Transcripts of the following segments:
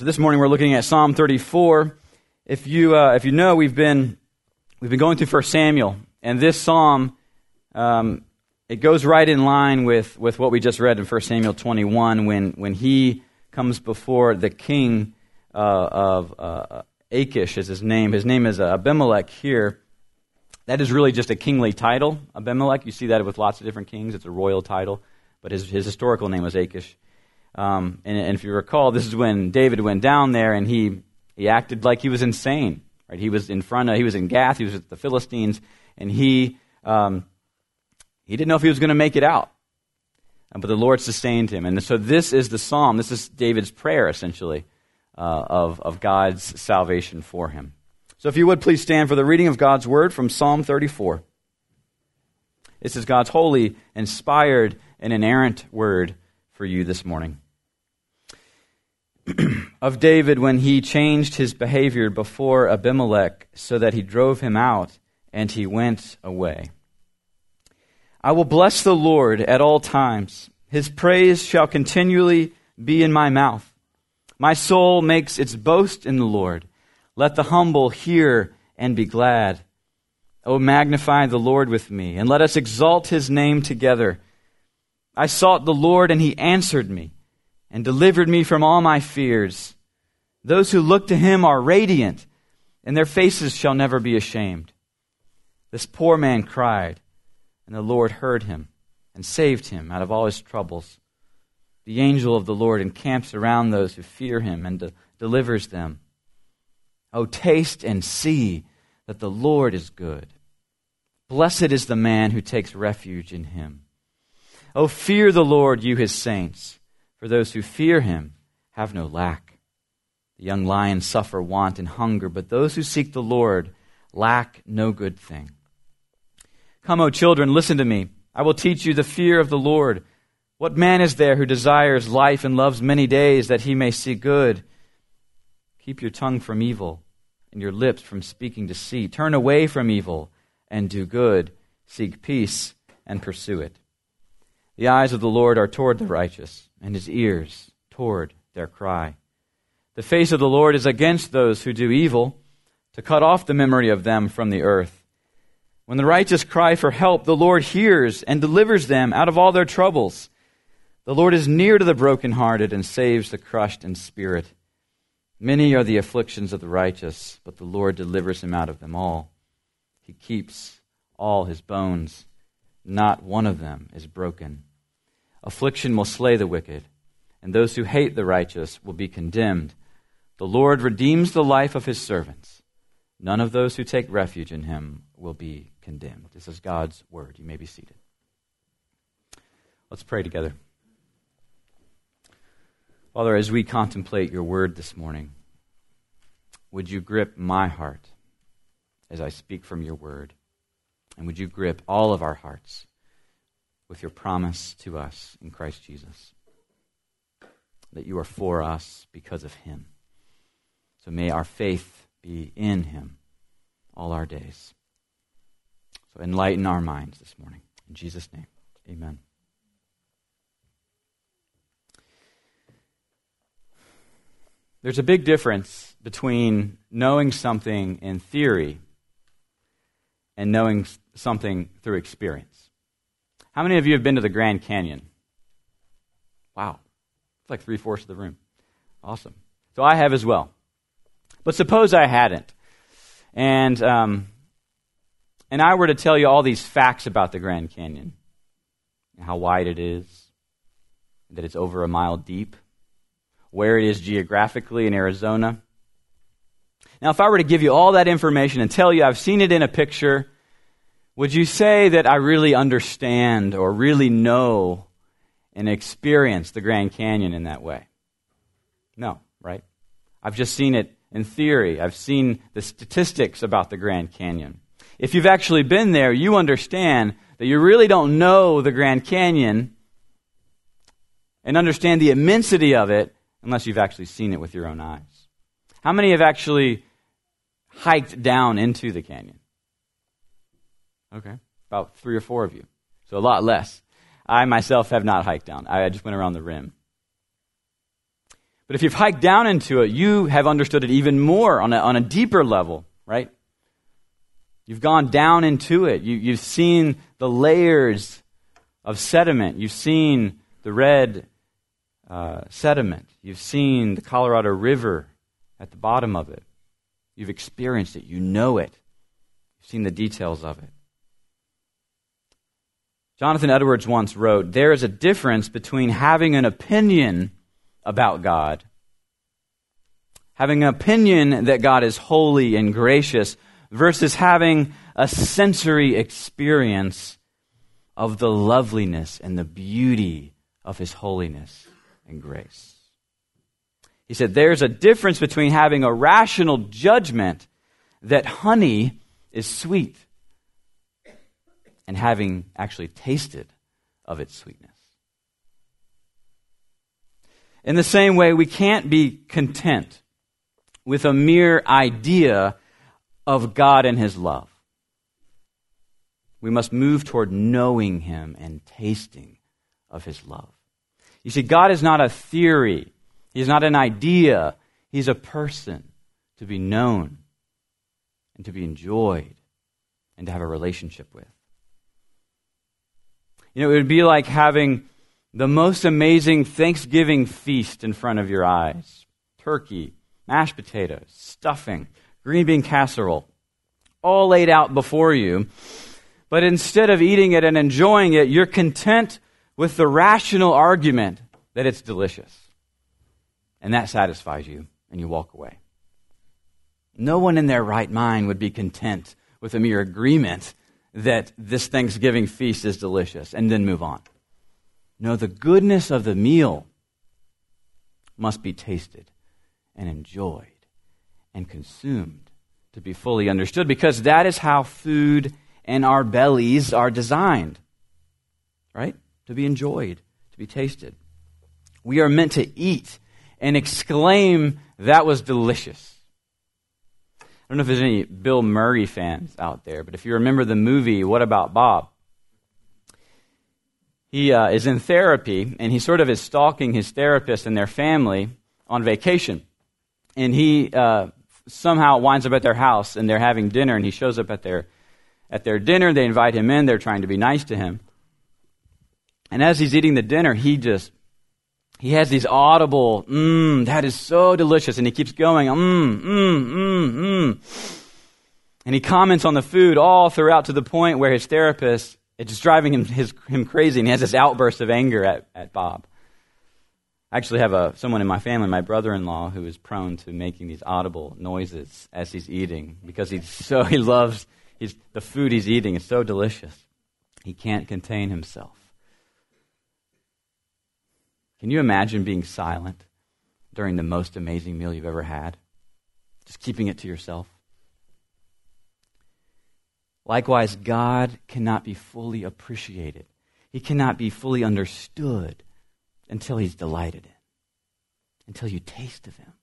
So this morning we're looking at Psalm 34. If you uh, if you know, we've been we've been going through 1 Samuel, and this psalm um, it goes right in line with, with what we just read in 1 Samuel 21 when when he comes before the king uh, of uh, Achish is his name. His name is Abimelech here. That is really just a kingly title, Abimelech. You see that with lots of different kings. It's a royal title, but his his historical name was Achish. Um, and, and, if you recall, this is when David went down there and he, he acted like he was insane. Right? He was in front of, he was in Gath, he was with the Philistines, and he, um, he didn't know if he was going to make it out. Uh, but the Lord sustained him. And so this is the psalm. This is David's prayer, essentially, uh, of, of God's salvation for him. So if you would please stand for the reading of God's word from Psalm 34. This is God's holy, inspired, and inerrant word for you this morning. of David when he changed his behavior before Abimelech so that he drove him out and he went away. I will bless the Lord at all times. His praise shall continually be in my mouth. My soul makes its boast in the Lord. Let the humble hear and be glad. O magnify the Lord with me, and let us exalt his name together. I sought the Lord, and he answered me and delivered me from all my fears. Those who look to him are radiant, and their faces shall never be ashamed. This poor man cried, and the Lord heard him and saved him out of all his troubles. The angel of the Lord encamps around those who fear him and de- delivers them. Oh, taste and see that the Lord is good. Blessed is the man who takes refuge in him. Oh, fear the Lord, you his saints, for those who fear him have no lack. The young lions suffer want and hunger, but those who seek the Lord lack no good thing. Come, O children, listen to me. I will teach you the fear of the Lord. What man is there who desires life and loves many days that he may see good? Keep your tongue from evil and your lips from speaking deceit. Turn away from evil and do good. Seek peace and pursue it. The eyes of the Lord are toward the righteous, and his ears toward their cry. The face of the Lord is against those who do evil, to cut off the memory of them from the earth. When the righteous cry for help, the Lord hears and delivers them out of all their troubles. The Lord is near to the brokenhearted and saves the crushed in spirit. Many are the afflictions of the righteous, but the Lord delivers him out of them all. He keeps all his bones, not one of them is broken. Affliction will slay the wicked, and those who hate the righteous will be condemned. The Lord redeems the life of his servants. None of those who take refuge in him will be condemned. This is God's word. You may be seated. Let's pray together. Father, as we contemplate your word this morning, would you grip my heart as I speak from your word? And would you grip all of our hearts with your promise to us in Christ Jesus that you are for us because of him. So may our faith be in him all our days. So enlighten our minds this morning. In Jesus' name, amen. There's a big difference between knowing something in theory and knowing something through experience. How many of you have been to the Grand Canyon? Wow. It's like three fourths of the room. Awesome. So I have as well. But suppose I hadn't. And, um, and I were to tell you all these facts about the Grand Canyon how wide it is, that it's over a mile deep, where it is geographically in Arizona. Now, if I were to give you all that information and tell you I've seen it in a picture, would you say that I really understand or really know and experience the Grand Canyon in that way? No, right? I've just seen it in theory. I've seen the statistics about the Grand Canyon. If you've actually been there, you understand that you really don't know the Grand Canyon and understand the immensity of it unless you've actually seen it with your own eyes. How many have actually hiked down into the canyon? Okay. About three or four of you. So a lot less. I myself have not hiked down. I just went around the rim. But if you've hiked down into it, you have understood it even more on a, on a deeper level, right? You've gone down into it. You, you've seen the layers of sediment. You've seen the red uh, sediment. You've seen the Colorado River at the bottom of it. You've experienced it. You know it. You've seen the details of it. Jonathan Edwards once wrote There is a difference between having an opinion about God, having an opinion that God is holy and gracious, versus having a sensory experience of the loveliness and the beauty of His holiness and grace. He said, There's a difference between having a rational judgment that honey is sweet and having actually tasted of its sweetness. In the same way, we can't be content with a mere idea of God and His love. We must move toward knowing Him and tasting of His love. You see, God is not a theory, He's not an idea, He's a person to be known and to be enjoyed and to have a relationship with. You know, it would be like having the most amazing Thanksgiving feast in front of your eyes turkey, mashed potatoes, stuffing, green bean casserole, all laid out before you. But instead of eating it and enjoying it, you're content with the rational argument that it's delicious. And that satisfies you, and you walk away. No one in their right mind would be content with a mere agreement that this Thanksgiving feast is delicious and then move on. No, the goodness of the meal must be tasted and enjoyed and consumed to be fully understood because that is how food and our bellies are designed, right? To be enjoyed, to be tasted. We are meant to eat and exclaim, That was delicious. I don't know if there's any Bill Murray fans out there, but if you remember the movie What About Bob? He uh, is in therapy, and he sort of is stalking his therapist and their family on vacation. And he uh, somehow winds up at their house, and they're having dinner, and he shows up at their, at their dinner. They invite him in, they're trying to be nice to him. And as he's eating the dinner, he just he has these audible, mmm, that is so delicious. And he keeps going, mmm, mmm, mmm, mmm. And he comments on the food all throughout to the point where his therapist, it's driving him, his, him crazy. And he has this outburst of anger at, at Bob. I actually have a, someone in my family, my brother in law, who is prone to making these audible noises as he's eating because he's so, he loves he's, the food he's eating. It's so delicious. He can't contain himself. Can you imagine being silent during the most amazing meal you've ever had? Just keeping it to yourself? Likewise, God cannot be fully appreciated. He cannot be fully understood until he's delighted in, until you taste of him,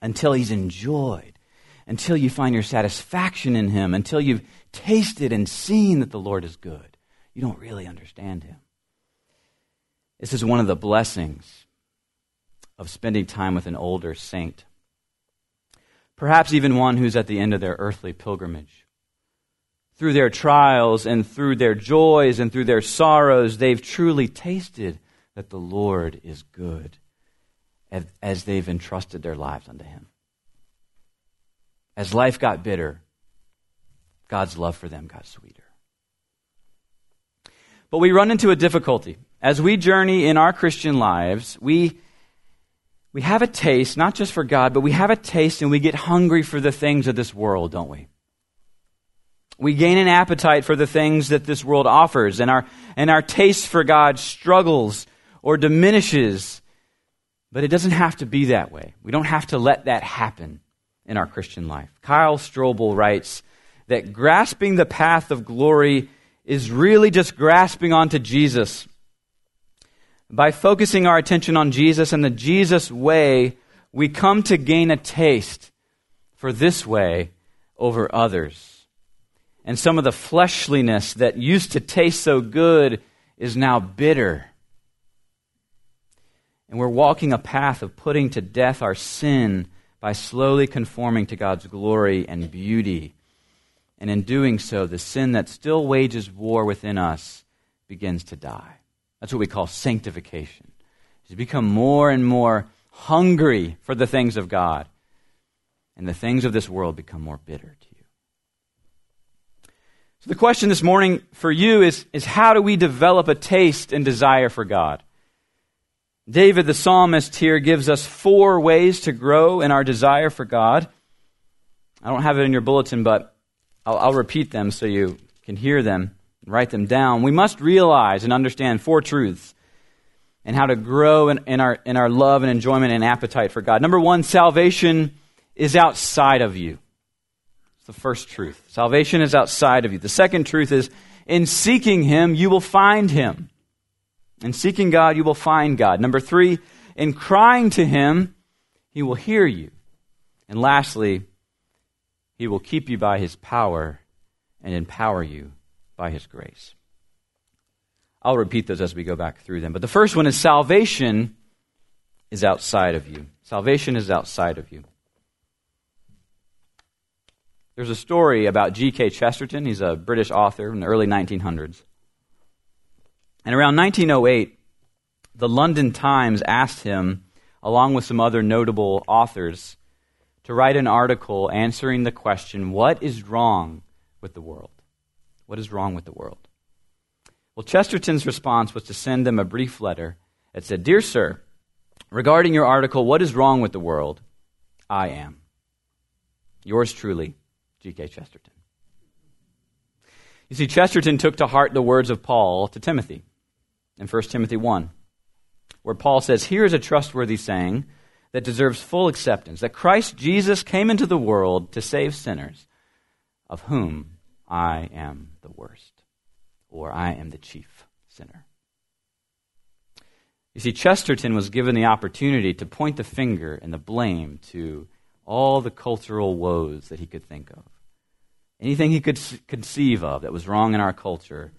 until he's enjoyed, until you find your satisfaction in him, until you've tasted and seen that the Lord is good. You don't really understand him. This is one of the blessings of spending time with an older saint, perhaps even one who's at the end of their earthly pilgrimage. Through their trials and through their joys and through their sorrows, they've truly tasted that the Lord is good as they've entrusted their lives unto Him. As life got bitter, God's love for them got sweeter. But we run into a difficulty. As we journey in our Christian lives, we, we have a taste, not just for God, but we have a taste and we get hungry for the things of this world, don't we? We gain an appetite for the things that this world offers, and our, and our taste for God struggles or diminishes. But it doesn't have to be that way. We don't have to let that happen in our Christian life. Kyle Strobel writes that grasping the path of glory is really just grasping onto Jesus. By focusing our attention on Jesus and the Jesus way, we come to gain a taste for this way over others. And some of the fleshliness that used to taste so good is now bitter. And we're walking a path of putting to death our sin by slowly conforming to God's glory and beauty. And in doing so, the sin that still wages war within us begins to die. That's what we call sanctification. To become more and more hungry for the things of God, and the things of this world become more bitter to you. So the question this morning for you is, is how do we develop a taste and desire for God? David, the psalmist, here gives us four ways to grow in our desire for God. I don't have it in your bulletin, but I'll, I'll repeat them so you can hear them write them down. We must realize and understand four truths and how to grow in, in, our, in our love and enjoyment and appetite for God. Number one, salvation is outside of you. It's the first truth. Salvation is outside of you. The second truth is in seeking Him, you will find Him. In seeking God, you will find God. Number three, in crying to Him, He will hear you. And lastly, He will keep you by His power and empower you by His grace. I'll repeat those as we go back through them. But the first one is salvation is outside of you. Salvation is outside of you. There's a story about G.K. Chesterton. He's a British author in the early 1900s. And around 1908, the London Times asked him, along with some other notable authors, to write an article answering the question, What is wrong with the world? What is wrong with the world? Well, Chesterton's response was to send them a brief letter that said, Dear Sir, regarding your article, What is wrong with the world? I am. Yours truly, G.K. Chesterton. You see, Chesterton took to heart the words of Paul to Timothy in 1 Timothy 1, where Paul says, Here is a trustworthy saying that deserves full acceptance that Christ Jesus came into the world to save sinners, of whom I am the worst, or I am the chief sinner. You see, Chesterton was given the opportunity to point the finger and the blame to all the cultural woes that he could think of. Anything he could conceive of that was wrong in our culture,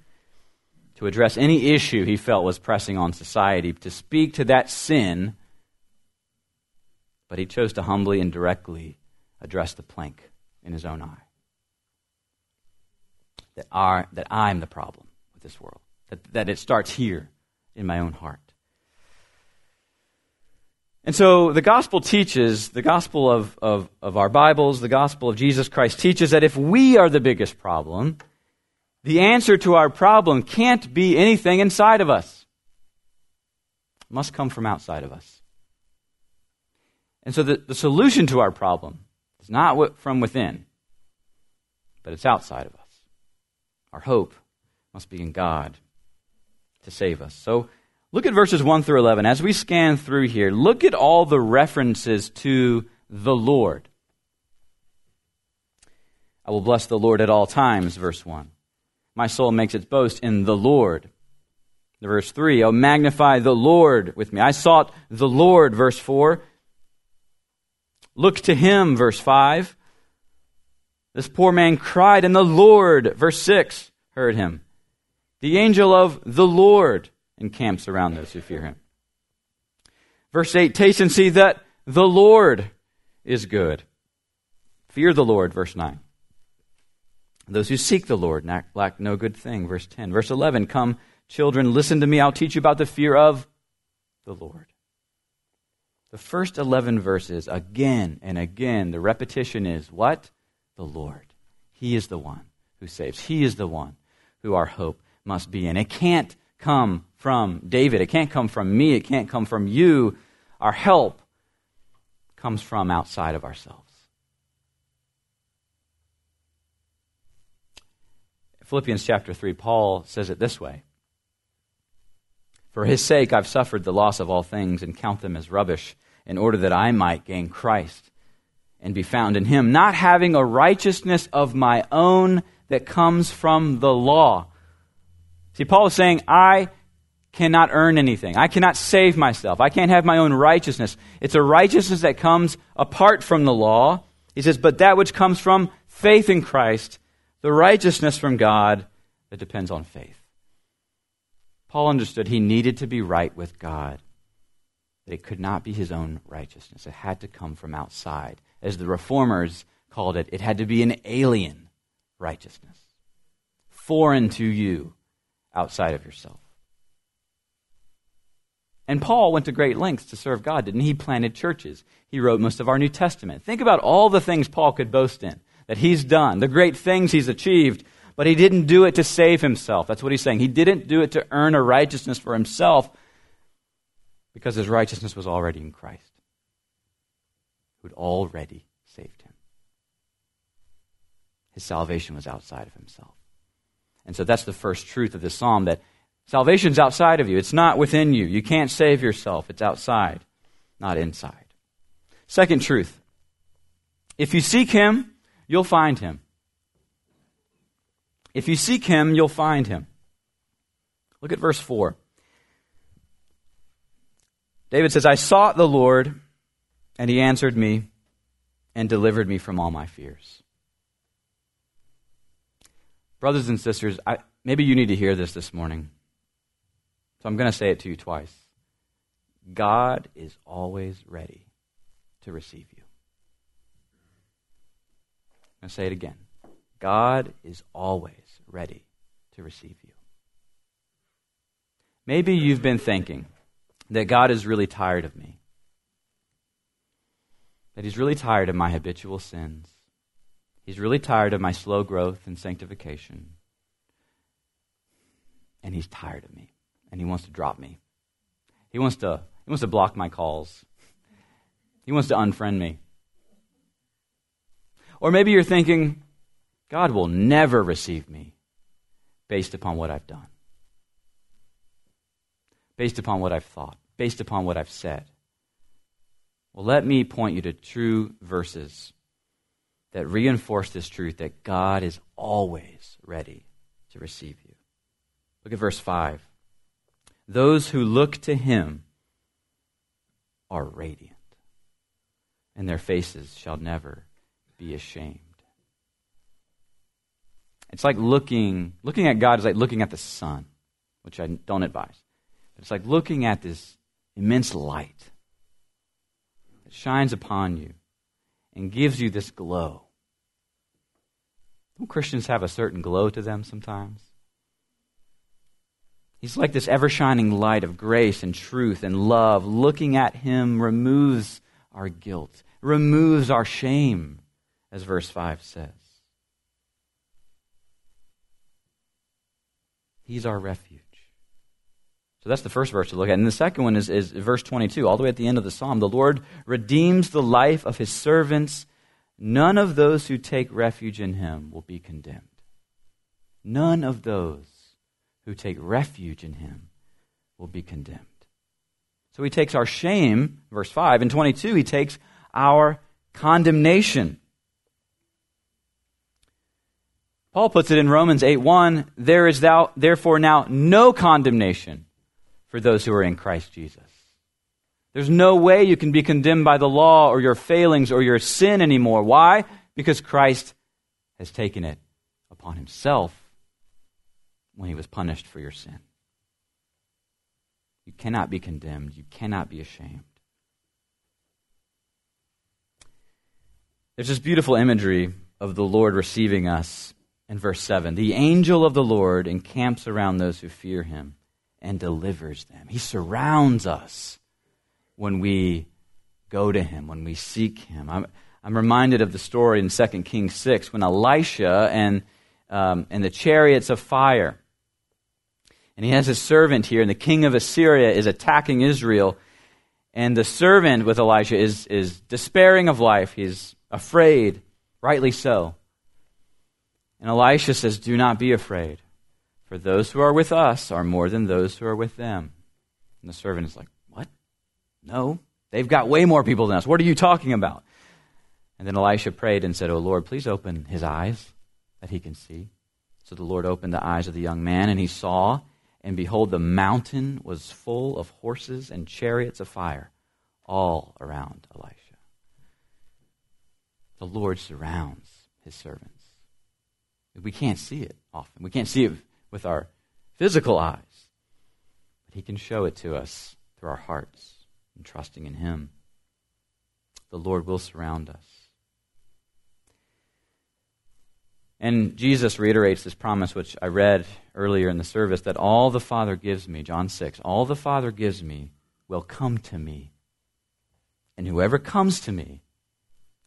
to address any issue he felt was pressing on society, to speak to that sin, but he chose to humbly and directly address the plank in his own eye. That, our, that I'm the problem with this world, that, that it starts here in my own heart. And so the gospel teaches, the gospel of, of, of our Bibles, the gospel of Jesus Christ teaches that if we are the biggest problem, the answer to our problem can't be anything inside of us. It must come from outside of us. And so the, the solution to our problem is not from within, but it's outside of us. Our hope must be in God to save us. So Look at verses 1 through 11. As we scan through here, look at all the references to the Lord. I will bless the Lord at all times, verse 1. My soul makes its boast in the Lord. Verse 3, Oh, magnify the Lord with me. I sought the Lord, verse 4. Look to him, verse 5. This poor man cried, and the Lord, verse 6, heard him. The angel of the Lord encamps around those who fear him. Verse 8 Taste and see that the Lord is good. Fear the Lord, verse 9. Those who seek the Lord lack no good thing, verse 10. Verse 11 Come, children, listen to me. I'll teach you about the fear of the Lord. The first 11 verses, again and again, the repetition is what? The Lord. He is the one who saves. He is the one who our hope must be in. It can't come from David. It can't come from me. It can't come from you. Our help comes from outside of ourselves. Philippians chapter 3, Paul says it this way For his sake I've suffered the loss of all things and count them as rubbish, in order that I might gain Christ and be found in him, not having a righteousness of my own that comes from the law See, Paul is saying, I cannot earn anything. I cannot save myself. I can't have my own righteousness. It's a righteousness that comes apart from the law. He says, but that which comes from faith in Christ, the righteousness from God that depends on faith. Paul understood he needed to be right with God. that it could not be his own righteousness. It had to come from outside. As the reformers called it, it had to be an alien righteousness, foreign to you, outside of yourself. And Paul went to great lengths to serve God, didn't he? He planted churches. He wrote most of our New Testament. Think about all the things Paul could boast in that he's done, the great things he's achieved, but he didn't do it to save himself. That's what he's saying. He didn't do it to earn a righteousness for himself because his righteousness was already in Christ, who'd already saved him. His salvation was outside of himself. And so that's the first truth of this psalm that salvation's outside of you. It's not within you. You can't save yourself. It's outside, not inside. Second truth. If you seek him, you'll find him. If you seek him, you'll find him. Look at verse 4. David says, I sought the Lord, and he answered me and delivered me from all my fears. Brothers and sisters, I, maybe you need to hear this this morning. So I'm going to say it to you twice. God is always ready to receive you. I'm going to say it again. God is always ready to receive you. Maybe you've been thinking that God is really tired of me, that He's really tired of my habitual sins, He's really tired of my slow growth and sanctification. And he's tired of me. And he wants to drop me. He wants to, he wants to block my calls. He wants to unfriend me. Or maybe you're thinking, God will never receive me based upon what I've done, based upon what I've thought, based upon what I've said. Well, let me point you to true verses that reinforce this truth that God is always ready to receive you. Look at verse 5. Those who look to him are radiant, and their faces shall never be ashamed. It's like looking looking at God is like looking at the sun, which I don't advise. It's like looking at this immense light shines upon you and gives you this glow. Don't Christians have a certain glow to them sometimes? He's like this ever shining light of grace and truth and love. Looking at him removes our guilt, removes our shame, as verse 5 says. He's our refuge. So that's the first verse to look at. And the second one is, is verse 22, all the way at the end of the psalm. The Lord redeems the life of his servants None of those who take refuge in him will be condemned. None of those who take refuge in him will be condemned. So he takes our shame, verse 5, and 22, he takes our condemnation. Paul puts it in Romans 8 1 There is thou, therefore now no condemnation for those who are in Christ Jesus. There's no way you can be condemned by the law or your failings or your sin anymore. Why? Because Christ has taken it upon himself when he was punished for your sin. You cannot be condemned. You cannot be ashamed. There's this beautiful imagery of the Lord receiving us in verse 7. The angel of the Lord encamps around those who fear him and delivers them. He surrounds us when we go to him, when we seek him. I'm, I'm reminded of the story in 2 Kings 6 when Elisha and, um, and the chariots of fire, and he has his servant here, and the king of Assyria is attacking Israel. And the servant with Elisha is, is despairing of life. He's afraid, rightly so. And Elisha says, Do not be afraid, for those who are with us are more than those who are with them. And the servant is like, What? no, they've got way more people than us. What are you talking about? And then Elisha prayed and said, Oh Lord, please open his eyes that he can see. So the Lord opened the eyes of the young man, and he saw, and behold, the mountain was full of horses and chariots of fire all around Elisha. The Lord surrounds his servants. We can't see it often. We can't see it with our physical eyes, but he can show it to us through our hearts. and trusting in Him. The Lord will surround us. And Jesus reiterates this promise, which I read earlier in the service, that all the Father gives me, John 6, all the Father gives me will come to me. And whoever comes to me,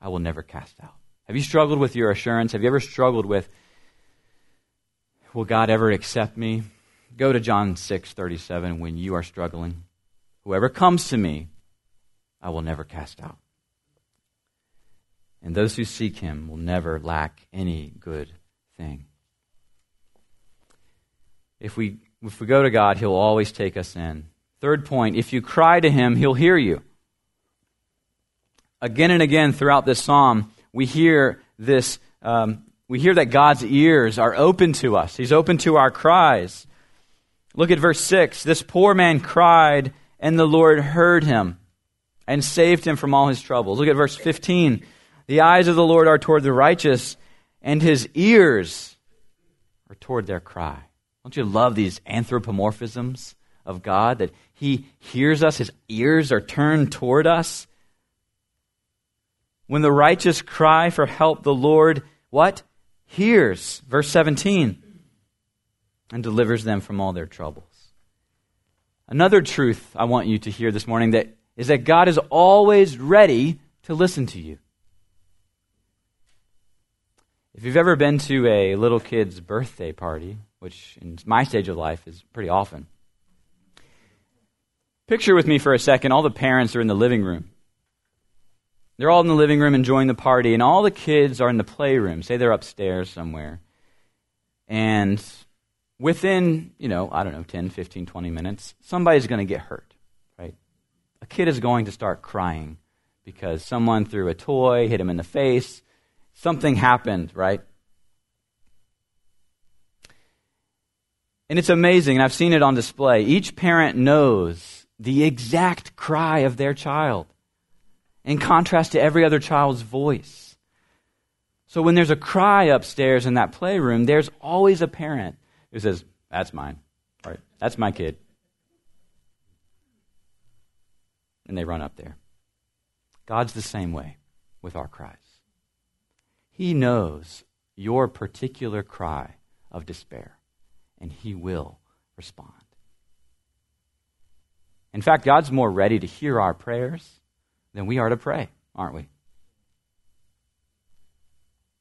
I will never cast out. Have you struggled with your assurance? Have you ever struggled with, will God ever accept me? Go to John 6 37 when you are struggling. Whoever comes to me, I will never cast out and those who seek him will never lack any good thing. If we, if we go to God, he'll always take us in. Third point if you cry to him, he'll hear you. Again and again throughout this psalm, we hear this. Um, we hear that God's ears are open to us. He's open to our cries. Look at verse 6. This poor man cried, and the Lord heard him and saved him from all his troubles. Look at verse 15. The eyes of the Lord are toward the righteous, and his ears are toward their cry. Don't you love these anthropomorphisms of God that he hears us, his ears are turned toward us? When the righteous cry for help, the Lord, what? Hears. Verse 17. And delivers them from all their troubles. Another truth I want you to hear this morning that is that God is always ready to listen to you. If you've ever been to a little kid's birthday party, which in my stage of life is pretty often, picture with me for a second all the parents are in the living room. They're all in the living room enjoying the party, and all the kids are in the playroom. Say they're upstairs somewhere. And within, you know, I don't know, 10, 15, 20 minutes, somebody's going to get hurt, right? A kid is going to start crying because someone threw a toy, hit him in the face, something happened, right? And it's amazing, and I've seen it on display. Each parent knows the exact cry of their child in contrast to every other child's voice. So when there's a cry upstairs in that playroom, there's always a parent who says, That's mine. Right, that's my kid. And they run up there. God's the same way with our cries. He knows your particular cry of despair, and He will respond. In fact, God's more ready to hear our prayers than we are to pray, aren't we?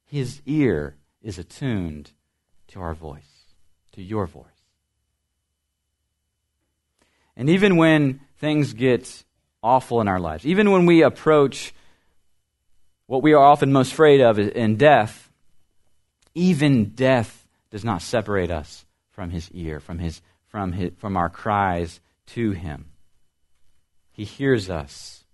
His ear is attuned to our voice, to your voice. And even when things get awful in our lives, even when we approach what we are often most afraid of in death, even death does not separate us from his ear, from, his, from, his, from our cries to him. He hears us.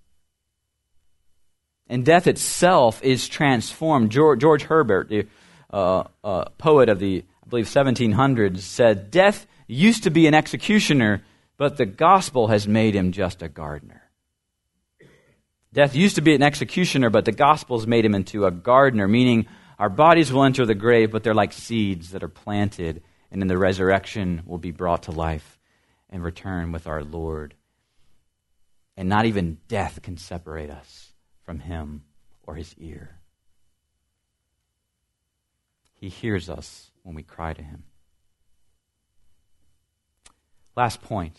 And death itself is transformed. George, George Herbert, the uh, uh, poet of the, I believe, 1700s, said, Death used to be an executioner, but the gospel has made him just a gardener. Death used to be an executioner, but the Gospels made him into a gardener, meaning our bodies will enter the grave, but they're like seeds that are planted, and in the resurrection will be brought to life and return with our Lord. And not even death can separate us from him or his ear. He hears us when we cry to him. Last point.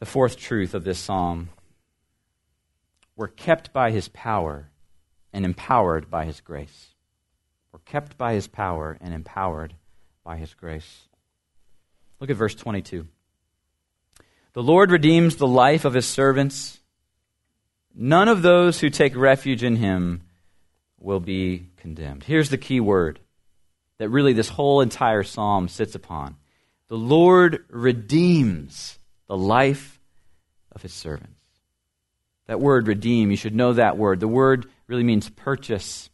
The fourth truth of this psalm we're kept by his power and empowered by his grace. We're kept by his power and empowered by his grace. Look at verse 22. The Lord redeems the life of his servants. None of those who take refuge in him will be condemned. Here's the key word that really this whole entire psalm sits upon. The Lord redeems the life of his servants. That word redeem, you should know that word. The word really means purchase.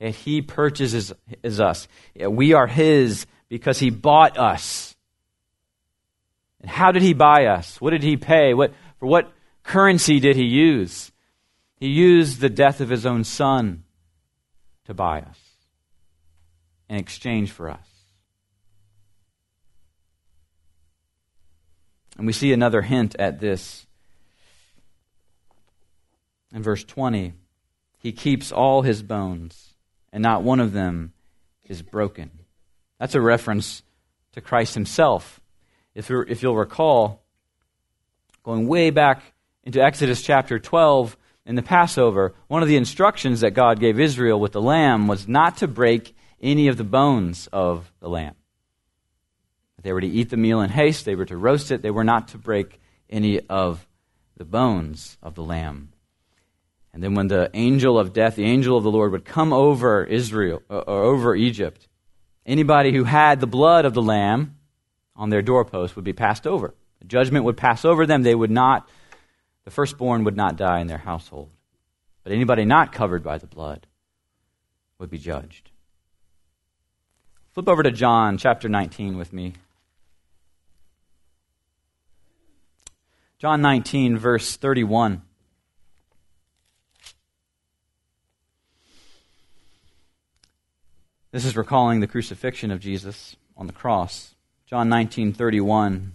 And he purchases us. We are his because he bought us. And how did he buy us? What did he pay? What, for what currency did he use? He used the death of his own son to buy us in exchange for us. And we see another hint at this. In verse 20, he keeps all his bones, and not one of them is broken. That's a reference to Christ himself. If, if you'll recall, going way back into Exodus chapter 12 in the Passover, one of the instructions that God gave Israel with the lamb was not to break any of the bones of the lamb. They were to eat the meal in haste, they were to roast it, they were not to break any of the bones of the lamb. And then when the angel of death, the angel of the Lord, would come over Israel, or uh, uh, over Egypt, anybody who had the blood of the lamb on their doorpost would be passed over. The judgment would pass over them. They would not, the firstborn would not die in their household. But anybody not covered by the blood would be judged. Flip over to John chapter 19 with me. John 19, verse 31. This is recalling the crucifixion of Jesus on the cross. John 19:31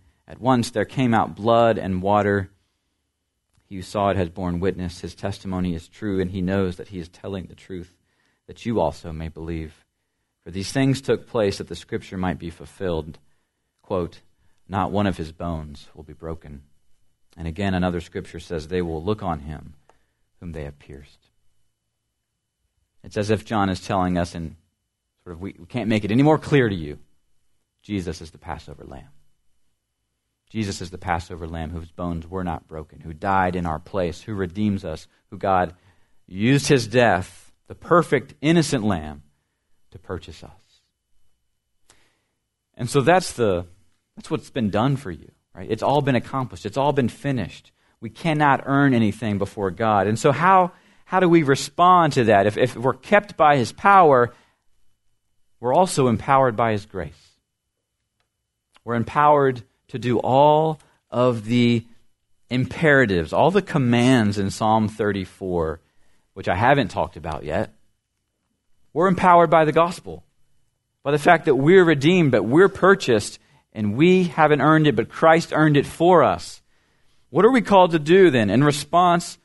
at once there came out blood and water. He who saw it has borne witness. His testimony is true, and he knows that he is telling the truth, that you also may believe. For these things took place that the scripture might be fulfilled. Quote, Not one of his bones will be broken. And again, another scripture says, They will look on him whom they have pierced. It's as if John is telling us, and sort of we, we can't make it any more clear to you Jesus is the Passover lamb. Jesus is the Passover lamb whose bones were not broken, who died in our place, who redeems us, who God used his death, the perfect, innocent lamb, to purchase us. And so that's the that's what's been done for you. Right? It's all been accomplished. It's all been finished. We cannot earn anything before God. And so, how, how do we respond to that? If, if we're kept by His power, we're also empowered by His grace. We're empowered to do all of the imperatives, all the commands in Psalm 34, which I haven't talked about yet. We're empowered by the gospel, by the fact that we're redeemed, but we're purchased and we haven't earned it, but Christ earned it for us. What are we called to do then in response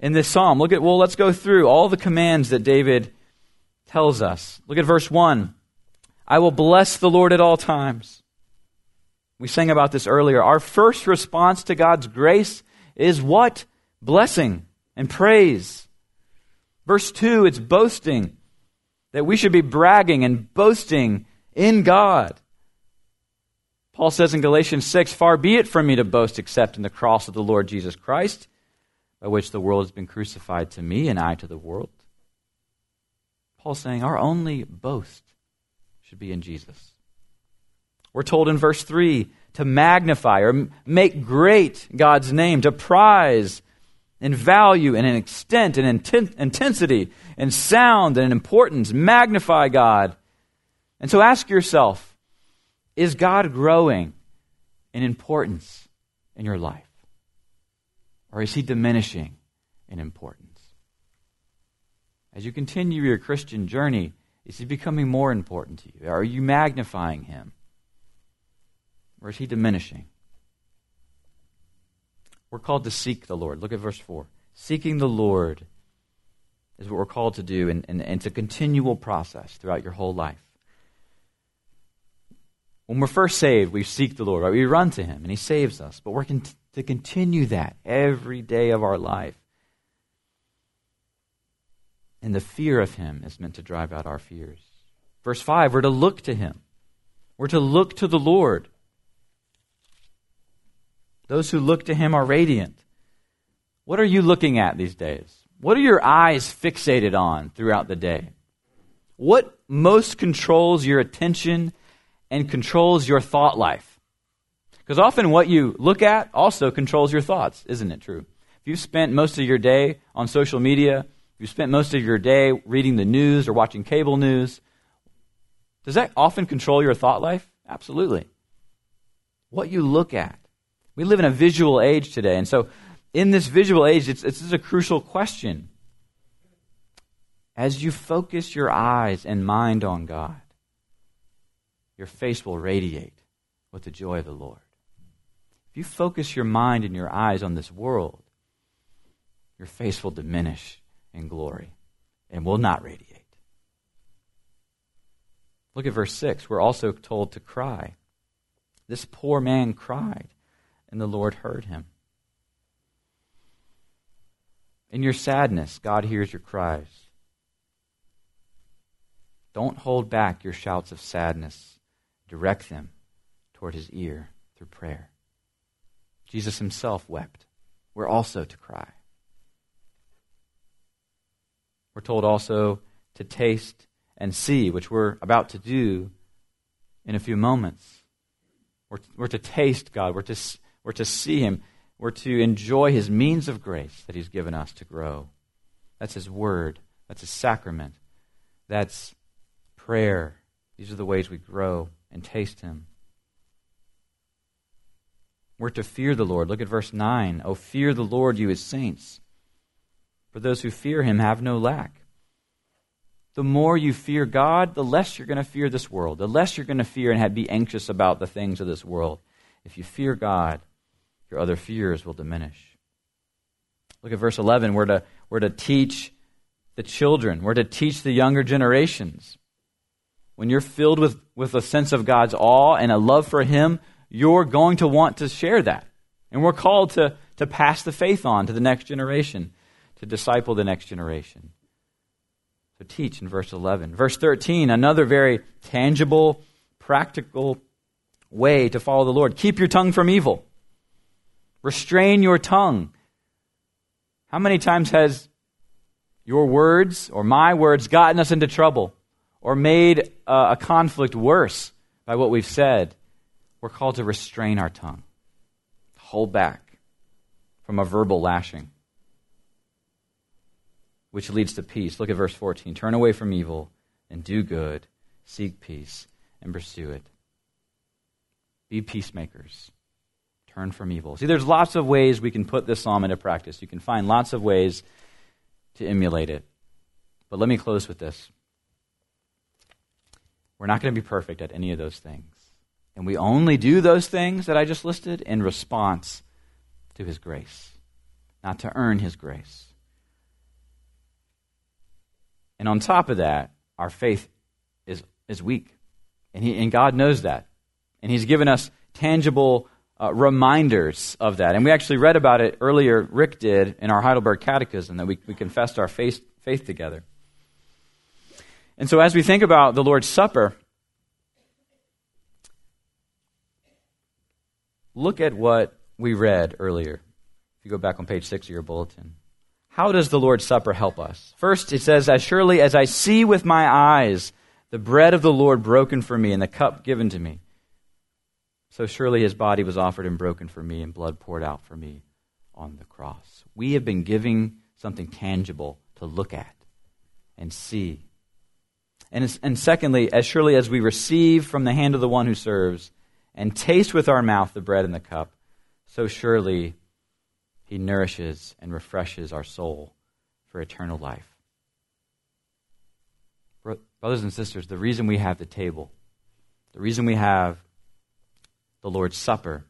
in this psalm? Look at, well, let's go through all the commands that David tells us. Look at verse 1. I will bless the Lord at all times. We sang about this earlier. Our first response to God's grace is what? Blessing and praise. Verse 2, it's boasting. That we should be bragging and boasting in God. Paul says in Galatians 6 Far be it from me to boast except in the cross of the Lord Jesus Christ, by which the world has been crucified to me and I to the world. Paul's saying our only boast should be in Jesus. We're told in verse 3 to magnify or make great God's name, to prize in value and in extent and in intensity and sound and importance. Magnify God. And so ask yourself is God growing in importance in your life? Or is he diminishing in importance? As you continue your Christian journey, is he becoming more important to you? Are you magnifying him? Or is he diminishing? We're called to seek the Lord. Look at verse 4. Seeking the Lord is what we're called to do, and, and, and it's a continual process throughout your whole life. When we're first saved, we seek the Lord, right? We run to Him, and He saves us. But we're con- to continue that every day of our life. And the fear of Him is meant to drive out our fears. Verse 5, we're to look to Him. We're to look to the Lord. Those who look to Him are radiant. What are you looking at these days? What are your eyes fixated on throughout the day? What most controls your attention and controls your thought life. Because often what you look at also controls your thoughts, isn't it true? If you've spent most of your day on social media, if you've spent most of your day reading the news or watching cable news, does that often control your thought life? Absolutely. What you look at. We live in a visual age today, and so in this visual age, it's, it's a crucial question. As you focus your eyes and mind on God, your face will radiate with the joy of the Lord. If you focus your mind and your eyes on this world, your face will diminish in glory and will not radiate. Look at verse 6. We're also told to cry. This poor man cried, and the Lord heard him. In your sadness, God hears your cries. Don't hold back your shouts of sadness. Direct them toward his ear through prayer. Jesus himself wept. We're also to cry. We're told also to taste and see, which we're about to do in a few moments. We're, we're to taste God. We're to, we're to see Him. We're to enjoy His means of grace that He's given us to grow. That's His Word. That's His sacrament. That's prayer. These are the ways we grow and taste Him. We're to fear the Lord. Look at verse 9. Oh, fear the Lord, you His saints. For those who fear Him have no lack the more you fear God, the less you're going to fear this world, the less you're going to fear and be anxious about the things of this world. If you fear God, your other fears will diminish. Look at verse 11. We're to, we're to teach the children, we're to teach the younger generations. When you're filled with, with a sense of God's awe and a love for Him, you're going to want to share that. And we're called to, to pass the faith on to the next generation, to disciple the next generation. So teach in verse 11. Verse 13, another very tangible, practical way to follow the Lord. Keep your tongue from evil. Restrain your tongue. How many times has your words or my words gotten us into trouble or made uh, a conflict worse by what we've said? We're called to restrain our tongue, hold back from a verbal lashing which leads to peace. Look at verse 14. Turn away from evil and do good, seek peace and pursue it. Be peacemakers. Turn from evil. See, there's lots of ways we can put this psalm into practice. You can find lots of ways to emulate it. But let me close with this. We're not going to be perfect at any of those things. And we only do those things that I just listed in response to His grace, not to earn His grace. And on top of that, our faith is, is weak. And, he, and God knows that. And He's given us tangible uh, reminders of that. And we actually read about it earlier, Rick did, in our Heidelberg Catechism, that we, we confessed our faith, faith together. And so as we think about the Lord's Supper, look at what we read earlier. If you go back on page six of your bulletin. How does the Lord's Supper help us? First, it says, As surely as I see with my eyes the bread of the Lord broken for me and the cup given to me, so surely his body was offered and broken for me and blood poured out for me on the cross. We have been giving something tangible to look at and see. And, and secondly, as surely as we receive from the hand of the one who serves and taste with our mouth the bread and the cup, so surely he nourishes and refreshes our soul for eternal life. Brothers and sisters, the reason we have the table, the reason we have the Lord's Supper,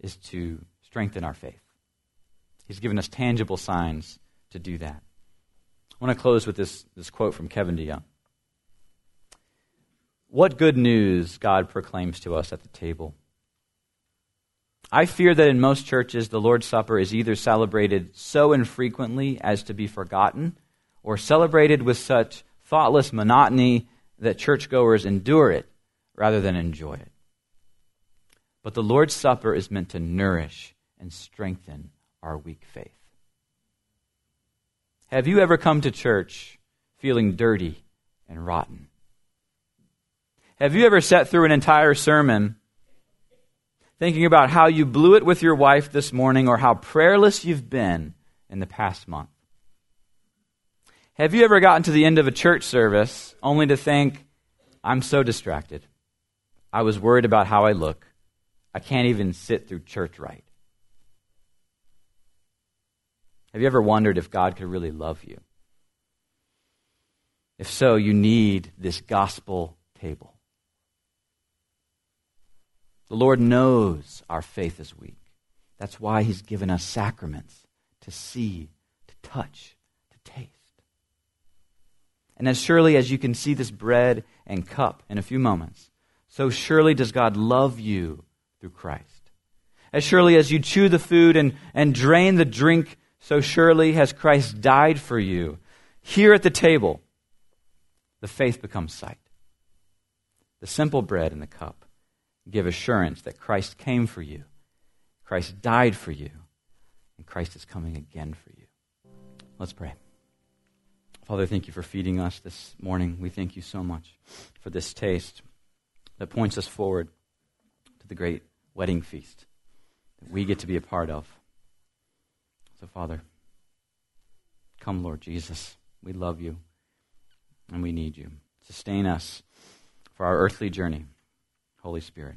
is to strengthen our faith. He's given us tangible signs to do that. I want to close with this, this quote from Kevin DeYoung. What good news God proclaims to us at the table. I fear that in most churches, the Lord's Supper is either celebrated so infrequently as to be forgotten, or celebrated with such thoughtless monotony that churchgoers endure it rather than enjoy it. But the Lord's Supper is meant to nourish and strengthen our weak faith. Have you ever come to church feeling dirty and rotten? Have you ever sat through an entire sermon thinking about how you blew it with your wife this morning or how prayerless you've been in the past month. Have you ever gotten to the end of a church service only to think, I'm so distracted? I was worried about how I look. I can't even sit through church right. Have you ever wondered if God could really love you? If so, you need this gospel table. The Lord knows our faith is weak. That's why He's given us sacraments to see, to touch, to taste. And as surely as you can see this bread and cup in a few moments, so surely does God love you through Christ. As surely as you chew the food and, and drain the drink, so surely has Christ died for you. Here at the table, the faith becomes sight. The simple bread and the cup give assurance that Christ came for you, Christ died for you, and Christ is coming again for you. Let's pray. Father, thank you for feeding us this morning. We thank you so much for this taste that points us forward to the great wedding feast that we get to be a part of. So, Father, come, Lord Jesus. We love you and we need you. Sustain us for our earthly journey. Holy Spirit.